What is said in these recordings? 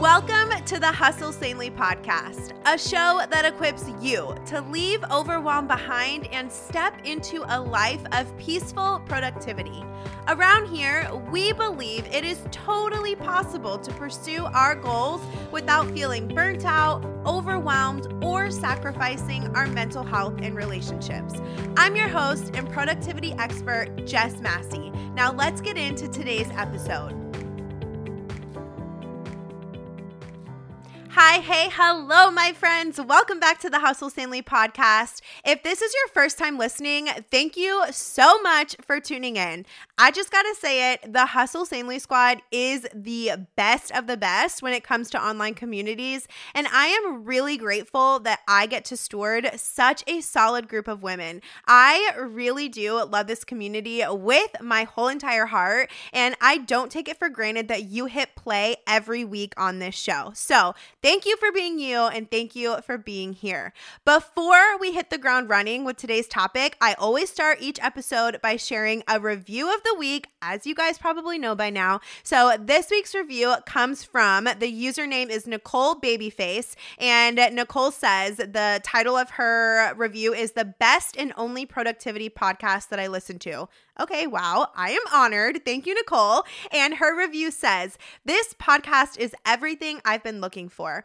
Welcome to the Hustle Sanely podcast, a show that equips you to leave overwhelm behind and step into a life of peaceful productivity. Around here, we believe it is totally possible to pursue our goals without feeling burnt out, overwhelmed, or sacrificing our mental health and relationships. I'm your host and productivity expert, Jess Massey. Now, let's get into today's episode. Hey, hello, my friends. Welcome back to the Hustle Sanely podcast. If this is your first time listening, thank you so much for tuning in. I just got to say it the Hustle Sanely squad is the best of the best when it comes to online communities. And I am really grateful that I get to steward such a solid group of women. I really do love this community with my whole entire heart. And I don't take it for granted that you hit play every week on this show. So, Thank you for being you and thank you for being here. Before we hit the ground running with today's topic, I always start each episode by sharing a review of the week, as you guys probably know by now. So this week's review comes from the username is Nicole Babyface, and Nicole says the title of her review is the best and only productivity podcast that I listen to. Okay, wow. I am honored. Thank you, Nicole. And her review says This podcast is everything I've been looking for.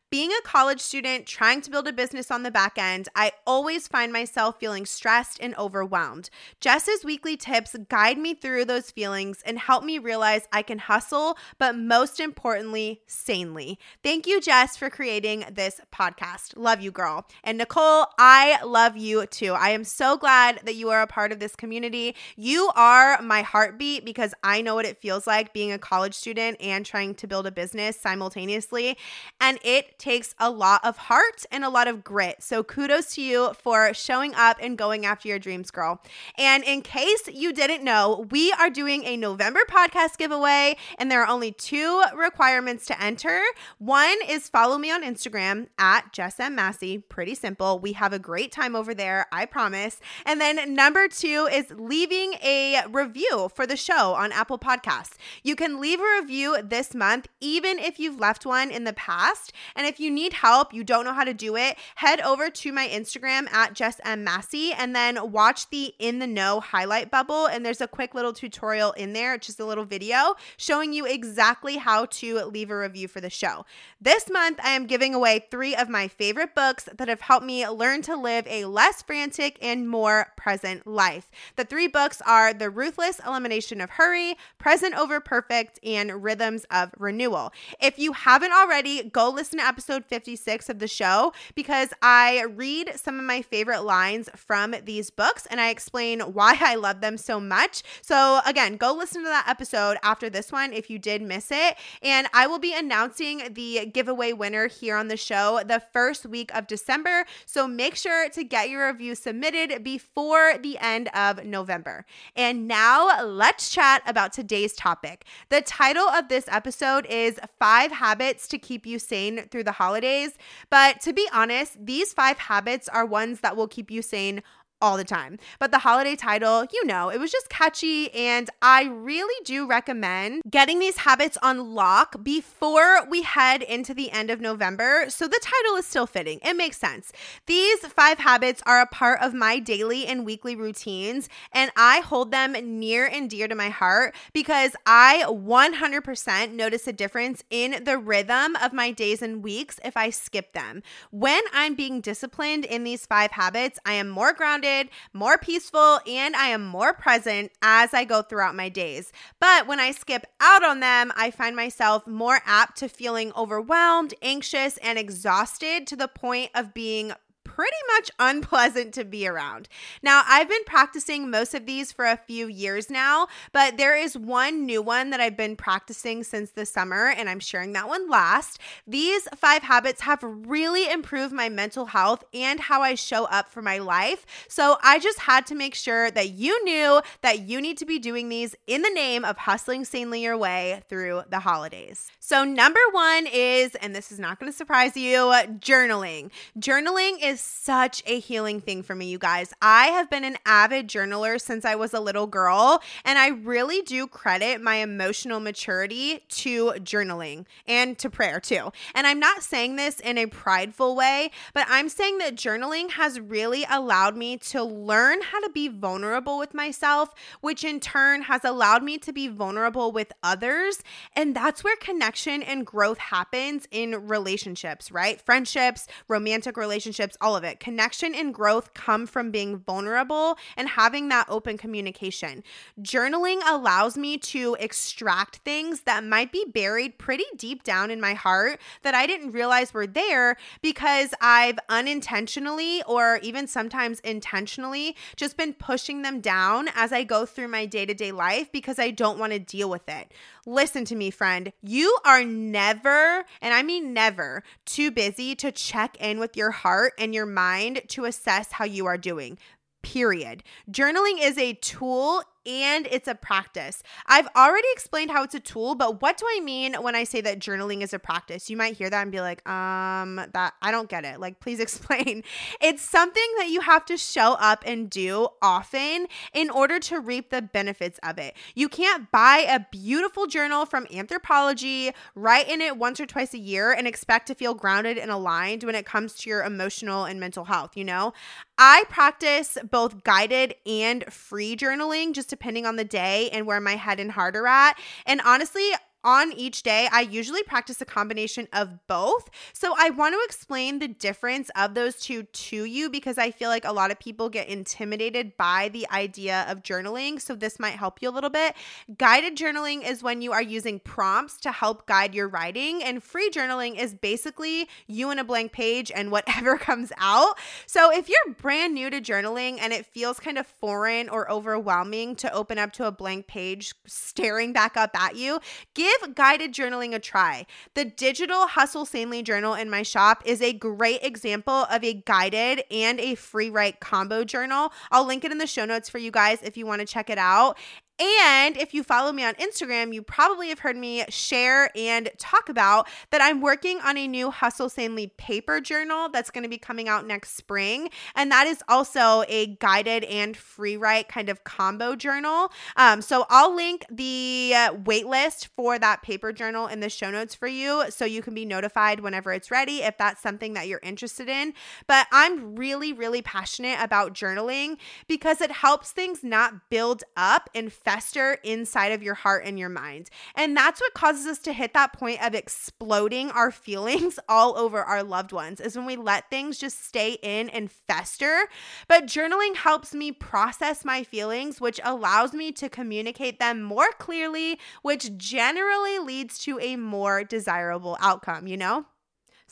Being a college student trying to build a business on the back end, I always find myself feeling stressed and overwhelmed. Jess's weekly tips guide me through those feelings and help me realize I can hustle, but most importantly, sanely. Thank you, Jess, for creating this podcast. Love you, girl. And Nicole, I love you too. I am so glad that you are a part of this community. You are my heartbeat because I know what it feels like being a college student and trying to build a business simultaneously. And it takes a lot of heart and a lot of grit. So kudos to you for showing up and going after your dreams, girl. And in case you didn't know, we are doing a November podcast giveaway, and there are only two requirements to enter. One is follow me on Instagram at Jess M. Massey. Pretty simple. We have a great time over there, I promise. And then number two is leaving a review for the show on Apple Podcasts. You can leave a review this month, even if you've left one in the past. And if you need help, you don't know how to do it, head over to my Instagram at Jess M. Massey and then watch the In the Know highlight bubble. And there's a quick little tutorial in there, just a little video showing you exactly how to leave a review for the show. This month, I am giving away three of my favorite books that have helped me learn to live a less frantic and more present life. The three books are The Ruthless Elimination of Hurry, Present Over Perfect, and Rhythms of Renewal. If you haven't already, go listen to episode episode 56 of the show because I read some of my favorite lines from these books and I explain why I love them so much. So, again, go listen to that episode after this one if you did miss it. And I will be announcing the giveaway winner here on the show the first week of December. So, make sure to get your review submitted before the end of November. And now, let's chat about today's topic. The title of this episode is Five Habits to Keep You Sane Through the the holidays. But to be honest, these five habits are ones that will keep you sane all the time. But the holiday title, you know, it was just catchy. And I really do recommend getting these habits on lock before we head into the end of November. So the title is still fitting. It makes sense. These five habits are a part of my daily and weekly routines, and I hold them near and dear to my heart because I 100% notice a difference in the rhythm of my days and weeks if I skip them. When I'm being disciplined in these five habits, I am more grounded more peaceful, and I am more present as I go throughout my days. But when I skip out on them, I find myself more apt to feeling overwhelmed, anxious, and exhausted to the point of being pretty much unpleasant to be around. Now, I've been practicing most of these for a few years now, but there is one new one that I've been practicing since the summer, and I'm sharing that one last. These five habits have really improved my mental health and how I show up for my life. So I just had to make sure that you knew that you need to be doing these in the name of hustling sanely your way through the holidays. So, number one is, and this is not going to surprise you, journaling. Journaling is such a healing thing for me, you guys. I have been an avid journaler since I was a little girl, and I really do credit my emotional maturity to journaling and to prayer too. And I'm not saying this in a prideful way, but I'm saying that journaling has really allowed me to learn how to be vulnerable with myself, which in turn has allowed me to be vulnerable with others. And that's where connection and growth happens in relationships, right? Friendships, romantic relationships, all of it. Connection and growth come from being vulnerable and having that open communication. Journaling allows me to extract things that might be buried pretty deep down in my heart that I didn't realize were there because I've unintentionally or even sometimes intentionally just been pushing them down as I go through my day to day life because I don't want to deal with it. Listen to me, friend. You are never, and I mean never, too busy to check in with your heart and your mind to assess how you are doing period. Journaling is a tool and it's a practice. I've already explained how it's a tool, but what do I mean when I say that journaling is a practice? You might hear that and be like, um, that I don't get it. Like, please explain. It's something that you have to show up and do often in order to reap the benefits of it. You can't buy a beautiful journal from Anthropologie, write in it once or twice a year, and expect to feel grounded and aligned when it comes to your emotional and mental health, you know? I practice both guided and free journaling just depending on the day and where my head and heart are at. And honestly, on each day, I usually practice a combination of both. So I want to explain the difference of those two to you because I feel like a lot of people get intimidated by the idea of journaling. So this might help you a little bit. Guided journaling is when you are using prompts to help guide your writing, and free journaling is basically you and a blank page and whatever comes out. So if you're brand new to journaling and it feels kind of foreign or overwhelming to open up to a blank page staring back up at you, give give guided journaling a try. The digital Hustle Sanely journal in my shop is a great example of a guided and a free write combo journal. I'll link it in the show notes for you guys if you want to check it out. And if you follow me on Instagram, you probably have heard me share and talk about that I'm working on a new Hustle Sanely paper journal that's going to be coming out next spring. And that is also a guided and free write kind of combo journal. Um, so I'll link the uh, waitlist for that paper journal in the show notes for you so you can be notified whenever it's ready if that's something that you're interested in. But I'm really, really passionate about journaling because it helps things not build up and fester inside of your heart and your mind. And that's what causes us to hit that point of exploding our feelings all over our loved ones, is when we let things just stay in and fester. But journaling helps me process my feelings, which allows me to communicate them more clearly, which generally leads to a more desirable outcome, you know?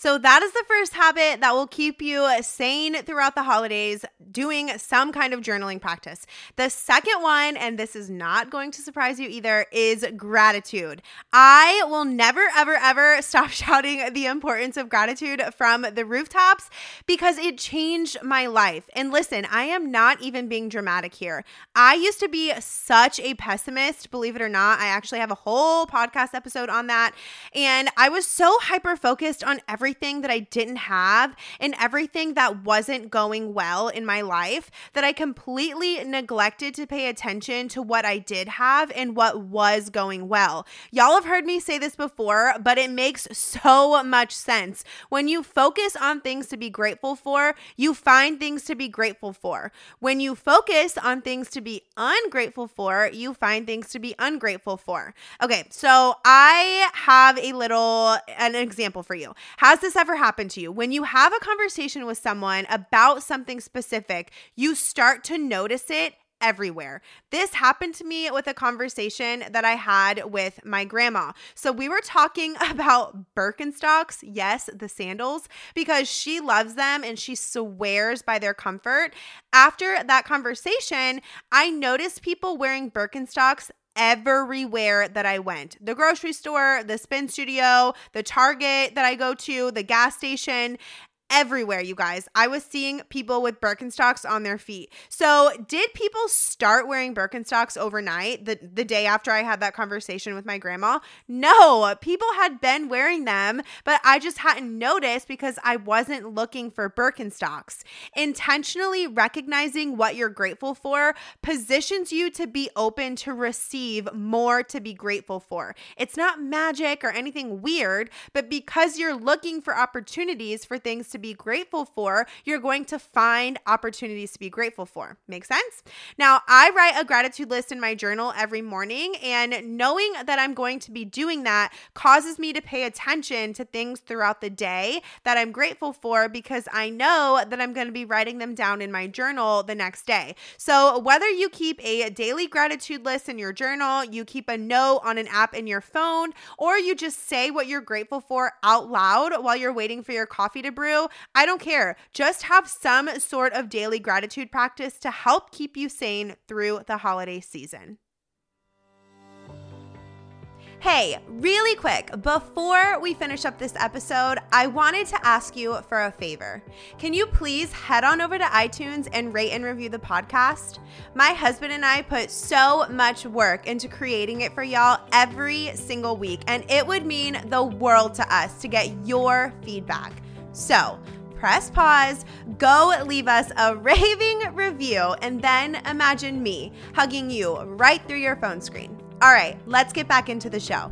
So, that is the first habit that will keep you sane throughout the holidays, doing some kind of journaling practice. The second one, and this is not going to surprise you either, is gratitude. I will never, ever, ever stop shouting the importance of gratitude from the rooftops because it changed my life. And listen, I am not even being dramatic here. I used to be such a pessimist, believe it or not. I actually have a whole podcast episode on that. And I was so hyper focused on everything everything that I didn't have and everything that wasn't going well in my life that I completely neglected to pay attention to what I did have and what was going well. Y'all have heard me say this before, but it makes so much sense. When you focus on things to be grateful for, you find things to be grateful for. When you focus on things to be ungrateful for, you find things to be ungrateful for. Okay, so I have a little an example for you. Has has this ever happened to you? When you have a conversation with someone about something specific, you start to notice it everywhere. This happened to me with a conversation that I had with my grandma. So we were talking about Birkenstocks, yes, the sandals, because she loves them and she swears by their comfort. After that conversation, I noticed people wearing Birkenstocks everywhere that I went the grocery store, the spin studio, the Target that I go to, the gas station. Everywhere, you guys. I was seeing people with Birkenstocks on their feet. So, did people start wearing Birkenstocks overnight the, the day after I had that conversation with my grandma? No, people had been wearing them, but I just hadn't noticed because I wasn't looking for Birkenstocks. Intentionally recognizing what you're grateful for positions you to be open to receive more to be grateful for. It's not magic or anything weird, but because you're looking for opportunities for things be grateful for, you're going to find opportunities to be grateful for. Make sense? Now, I write a gratitude list in my journal every morning, and knowing that I'm going to be doing that causes me to pay attention to things throughout the day that I'm grateful for because I know that I'm going to be writing them down in my journal the next day. So, whether you keep a daily gratitude list in your journal, you keep a note on an app in your phone, or you just say what you're grateful for out loud while you're waiting for your coffee to brew, I don't care. Just have some sort of daily gratitude practice to help keep you sane through the holiday season. Hey, really quick, before we finish up this episode, I wanted to ask you for a favor. Can you please head on over to iTunes and rate and review the podcast? My husband and I put so much work into creating it for y'all every single week, and it would mean the world to us to get your feedback. So, press pause, go leave us a raving review, and then imagine me hugging you right through your phone screen. All right, let's get back into the show.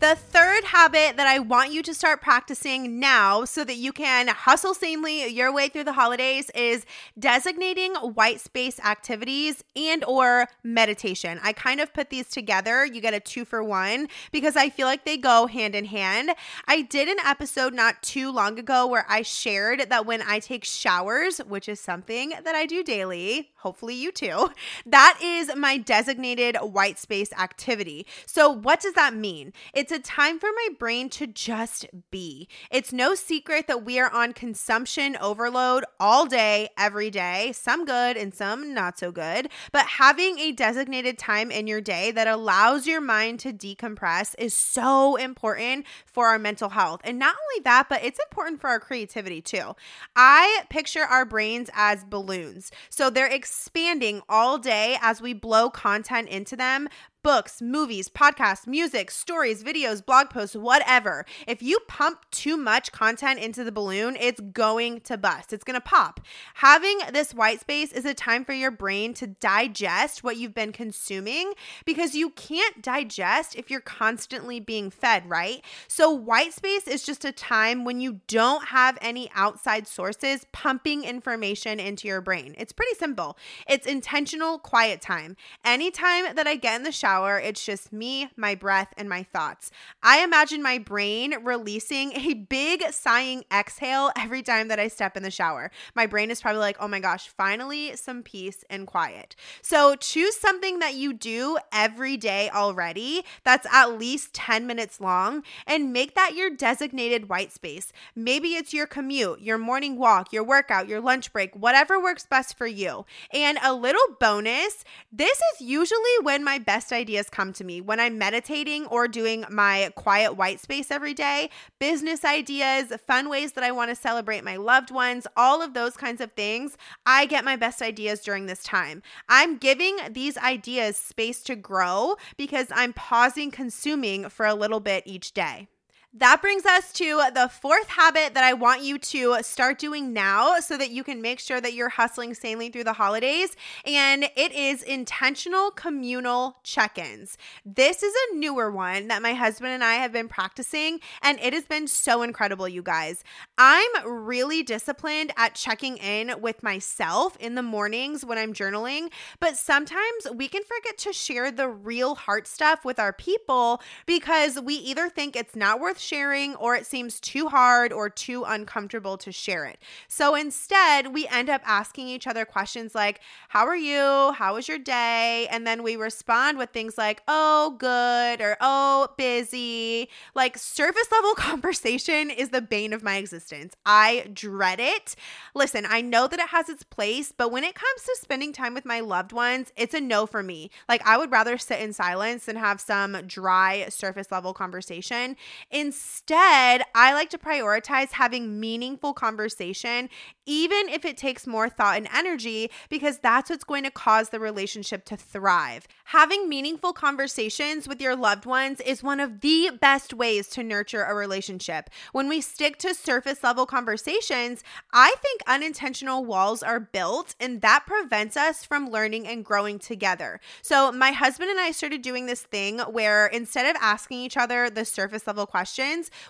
The third habit that I want you to start practicing now so that you can hustle sanely your way through the holidays is designating white space activities and or meditation. I kind of put these together. You get a 2 for 1 because I feel like they go hand in hand. I did an episode not too long ago where I shared that when I take showers, which is something that I do daily, hopefully you too, that is my designated white space activity. So what does that mean? It's it's a time for my brain to just be. It's no secret that we are on consumption overload all day, every day, some good and some not so good. But having a designated time in your day that allows your mind to decompress is so important for our mental health. And not only that, but it's important for our creativity too. I picture our brains as balloons. So they're expanding all day as we blow content into them, books, movies, podcasts, music, stories, videos, blog posts, whatever. If you pump too much content into the balloon, it's going to bust. It's going to pop. Having this white space is a time for your brain to digest what you've been consuming because you can't digest if you're constantly being fed, right? So, white space is just a time when you don't have any outside sources pumping information into your brain. It's pretty simple. It's intentional quiet time. Anytime that I get in the shower, shower, it's just me, my breath, and my thoughts. I imagine my brain releasing a big sighing exhale every time that I step in the shower. My brain is probably like, oh my gosh, finally some peace and quiet. So choose something that you do every day already that's at least 10 minutes long and make that your designated white space. Maybe it's your commute, your morning walk, your workout, your lunch break, whatever works best for you. And a little bonus this is usually when my best ideas come to me when I'm meditating or doing my quiet white space every day, business ideas, fun ways that I want to celebrate my loved ones, all of those kinds of things. I get my best ideas during this time. I'm giving these ideas space to grow because I'm pausing consuming for a little bit each day. That brings us to the fourth habit that I want you to start doing now so that you can make sure that you're hustling sanely through the holidays. And it is intentional communal check ins. This is a newer one that my husband and I have been practicing, and it has been so incredible, you guys. I'm really disciplined at checking in with myself in the mornings when I'm journaling, but sometimes we can forget to share the real heart stuff with our people because we either think it's not worth sharing or it seems too hard or too uncomfortable to share it. So instead, we end up asking each other questions like, How are you? How was your day? And then we respond with things like, Oh, good, or Oh, busy. Like surface level conversation is the bane of my existence. I dread it. Listen, I know that it has its place, but when it comes to spending time with my loved ones, it's a no for me. Like, I would rather sit in silence and have some dry surface level conversation. In Instead, I like to prioritize having meaningful conversation, even if it takes more thought and energy, because that's what's going to cause the relationship to thrive. Having meaningful conversations with your loved ones is one of the best ways to nurture a relationship. When we stick to surface level conversations, I think unintentional walls are built, and that prevents us from learning and growing together. So, my husband and I started doing this thing where instead of asking each other the surface level questions,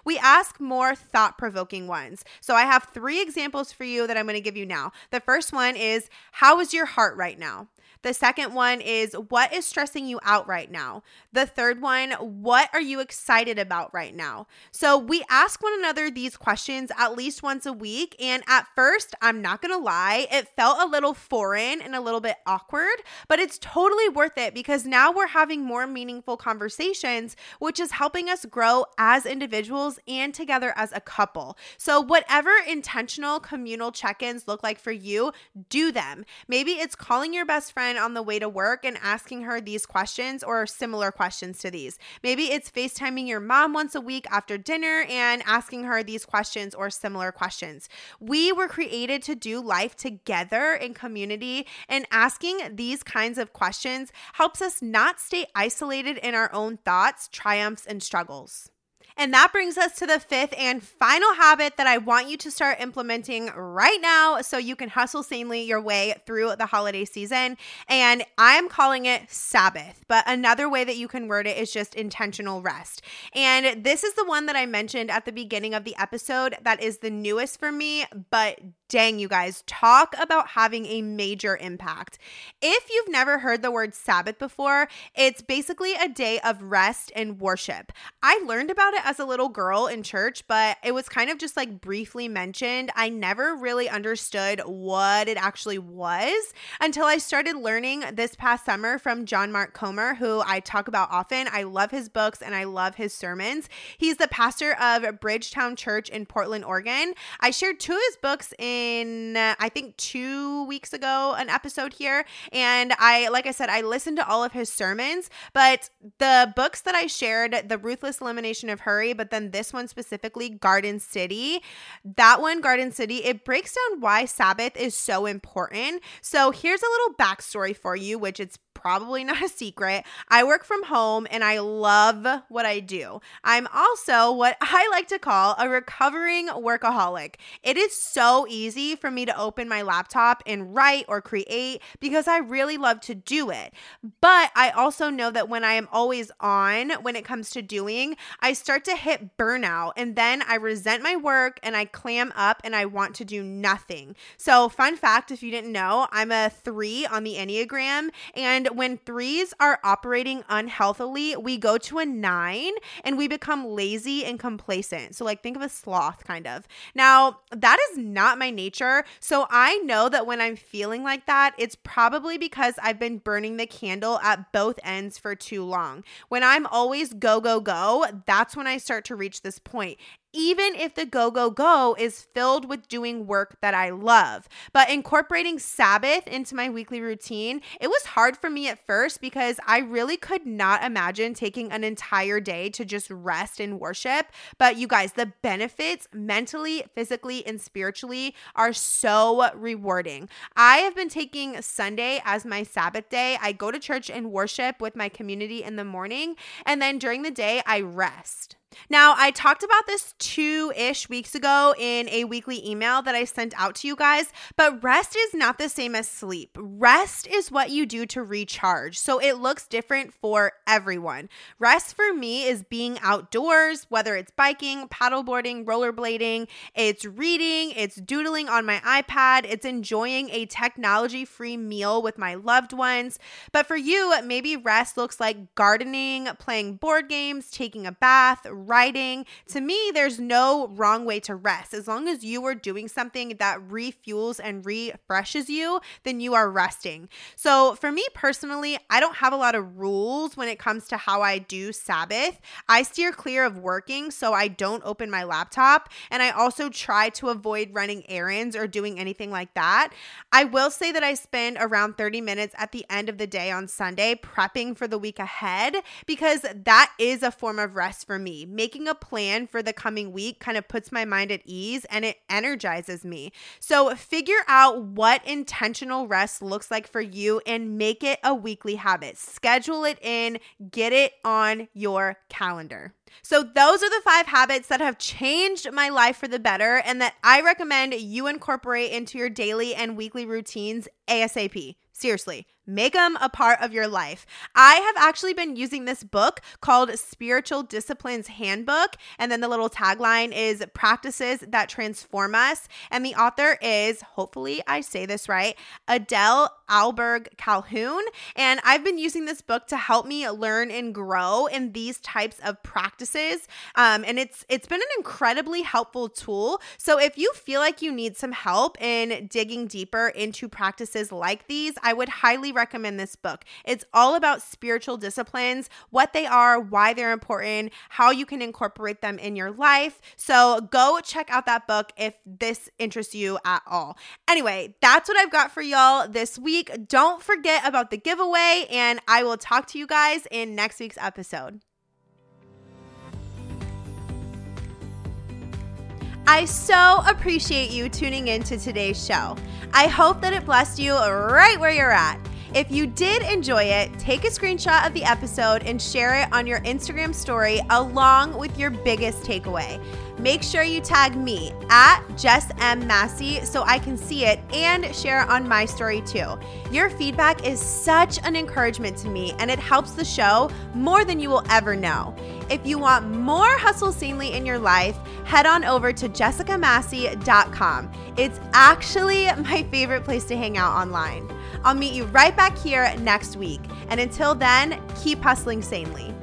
we ask more thought provoking ones. So, I have three examples for you that I'm going to give you now. The first one is How is your heart right now? The second one is what is stressing you out right now? The third one, what are you excited about right now? So we ask one another these questions at least once a week. And at first, I'm not going to lie, it felt a little foreign and a little bit awkward, but it's totally worth it because now we're having more meaningful conversations, which is helping us grow as individuals and together as a couple. So, whatever intentional communal check ins look like for you, do them. Maybe it's calling your best friend friend on the way to work and asking her these questions or similar questions to these. Maybe it's FaceTiming your mom once a week after dinner and asking her these questions or similar questions. We were created to do life together in community, and asking these kinds of questions helps us not stay isolated in our own thoughts, triumphs, and struggles. And that brings us to the fifth and final habit that I want you to start implementing right now so you can hustle sanely your way through the holiday season. And I'm calling it Sabbath, but another way that you can word it is just intentional rest. And this is the one that I mentioned at the beginning of the episode that is the newest for me, but dang, you guys, talk about having a major impact. If you've never heard the word Sabbath before, it's basically a day of rest and worship. I learned about it as a little girl in church, but it was kind of just like briefly mentioned. I never really understood what it actually was until I started learning this past summer from John Mark Comer, who I talk about often. I love his books and I love his sermons. He's the pastor of Bridgetown Church in Portland, Oregon. I shared two of his books in in uh, I think 2 weeks ago an episode here. And I like I said I listened to all of his sermons but the books that I shared the ruthless elimination of hurry but then this one specifically Garden City that one Garden City it breaks down why Sabbath is so important. So here's a little backstory for you which it's probably not a secret. I work from home and I love what I do. I'm also what I like to call a recovering workaholic. It is so easy for me to open my laptop and write or create because I really love to do it. But I also know that when I am always on, when it comes to doing, I start to hit burnout and then I resent my work and I clam up and I want to do nothing. So, fun fact if you didn't know, I'm a three on the Enneagram and when threes are operating unhealthily, we go to a nine and we become lazy and complacent. So, like, think of a sloth kind of. Now, that is not my nature. So, I know that when I'm feeling like that, it's probably because I've been burning the candle at both ends for too long. When I'm always go, go, go, that's when I start to reach this point even if the go, go, go is filled with doing work that I love. But incorporating Sabbath into my weekly routine, it was hard for me at first because I really could not imagine taking an entire day to just rest and worship. But you guys, the benefits mentally, physically, and spiritually are so rewarding. I have been taking Sunday as my Sabbath day. I go to church and worship with my community in the morning, and then during the day, I rest. Now, I talked about this two ish weeks ago in a weekly email that I sent out to you guys, but rest is not the same as sleep. Rest is what you do to recharge. So it looks different for everyone. Rest for me is being outdoors, whether it's biking, paddleboarding, rollerblading, it's reading, it's doodling on my iPad, it's enjoying a technology free meal with my loved ones. But for you, maybe rest looks like gardening, playing board games, taking a bath writing. To me, there's no wrong way to rest. As long as you are doing something that refuels and refreshes you, then you are resting. So, for me personally, I don't have a lot of rules when it comes to how I do Sabbath. I steer clear of working, so I don't open my laptop. And I also try to avoid running errands or doing anything like that. I will say that I spend around 30 minutes at the end of the day on Sunday prepping for the week ahead because that is a form of rest for me Making a plan for the coming week kind of puts my mind at ease and it energizes me. So figure out what intentional rest looks like for you and make it a weekly habit. Schedule it in, get it on your calendar. So, those are the five habits that have changed my life for the better and that I recommend you incorporate into your daily and weekly routines ASAP. Seriously, make them a part of your life. I have actually been using this book called Spiritual Disciplines Handbook. And then the little tagline is Practices That Transform Us. And the author is, hopefully, I say this right, Adele Ahlberg Calhoun. And I've been using this book to help me learn and grow in these types of practices. Um, and it's it's been an incredibly helpful tool. So if you feel like you need some help in digging deeper into practices like these, I would highly recommend this book. It's all about spiritual disciplines, what they are, why they're important, how you can incorporate them in your life. So go check out that book if this interests you at all. Anyway, that's what I've got for y'all this week. Don't forget about the giveaway, and I will talk to you guys in next week's episode. I so appreciate you tuning in to today's show. I hope that it blessed you right where you're at. If you did enjoy it, take a screenshot of the episode and share it on your Instagram story along with your biggest takeaway. Make sure you tag me at Jess M. Massey so I can see it and share it on my story too. Your feedback is such an encouragement to me and it helps the show more than you will ever know. If you want more Hustle Sanely in your life, head on over to jessicamassey.com. It's actually my favorite place to hang out online. I'll meet you right back here next week. And until then, keep hustling sanely.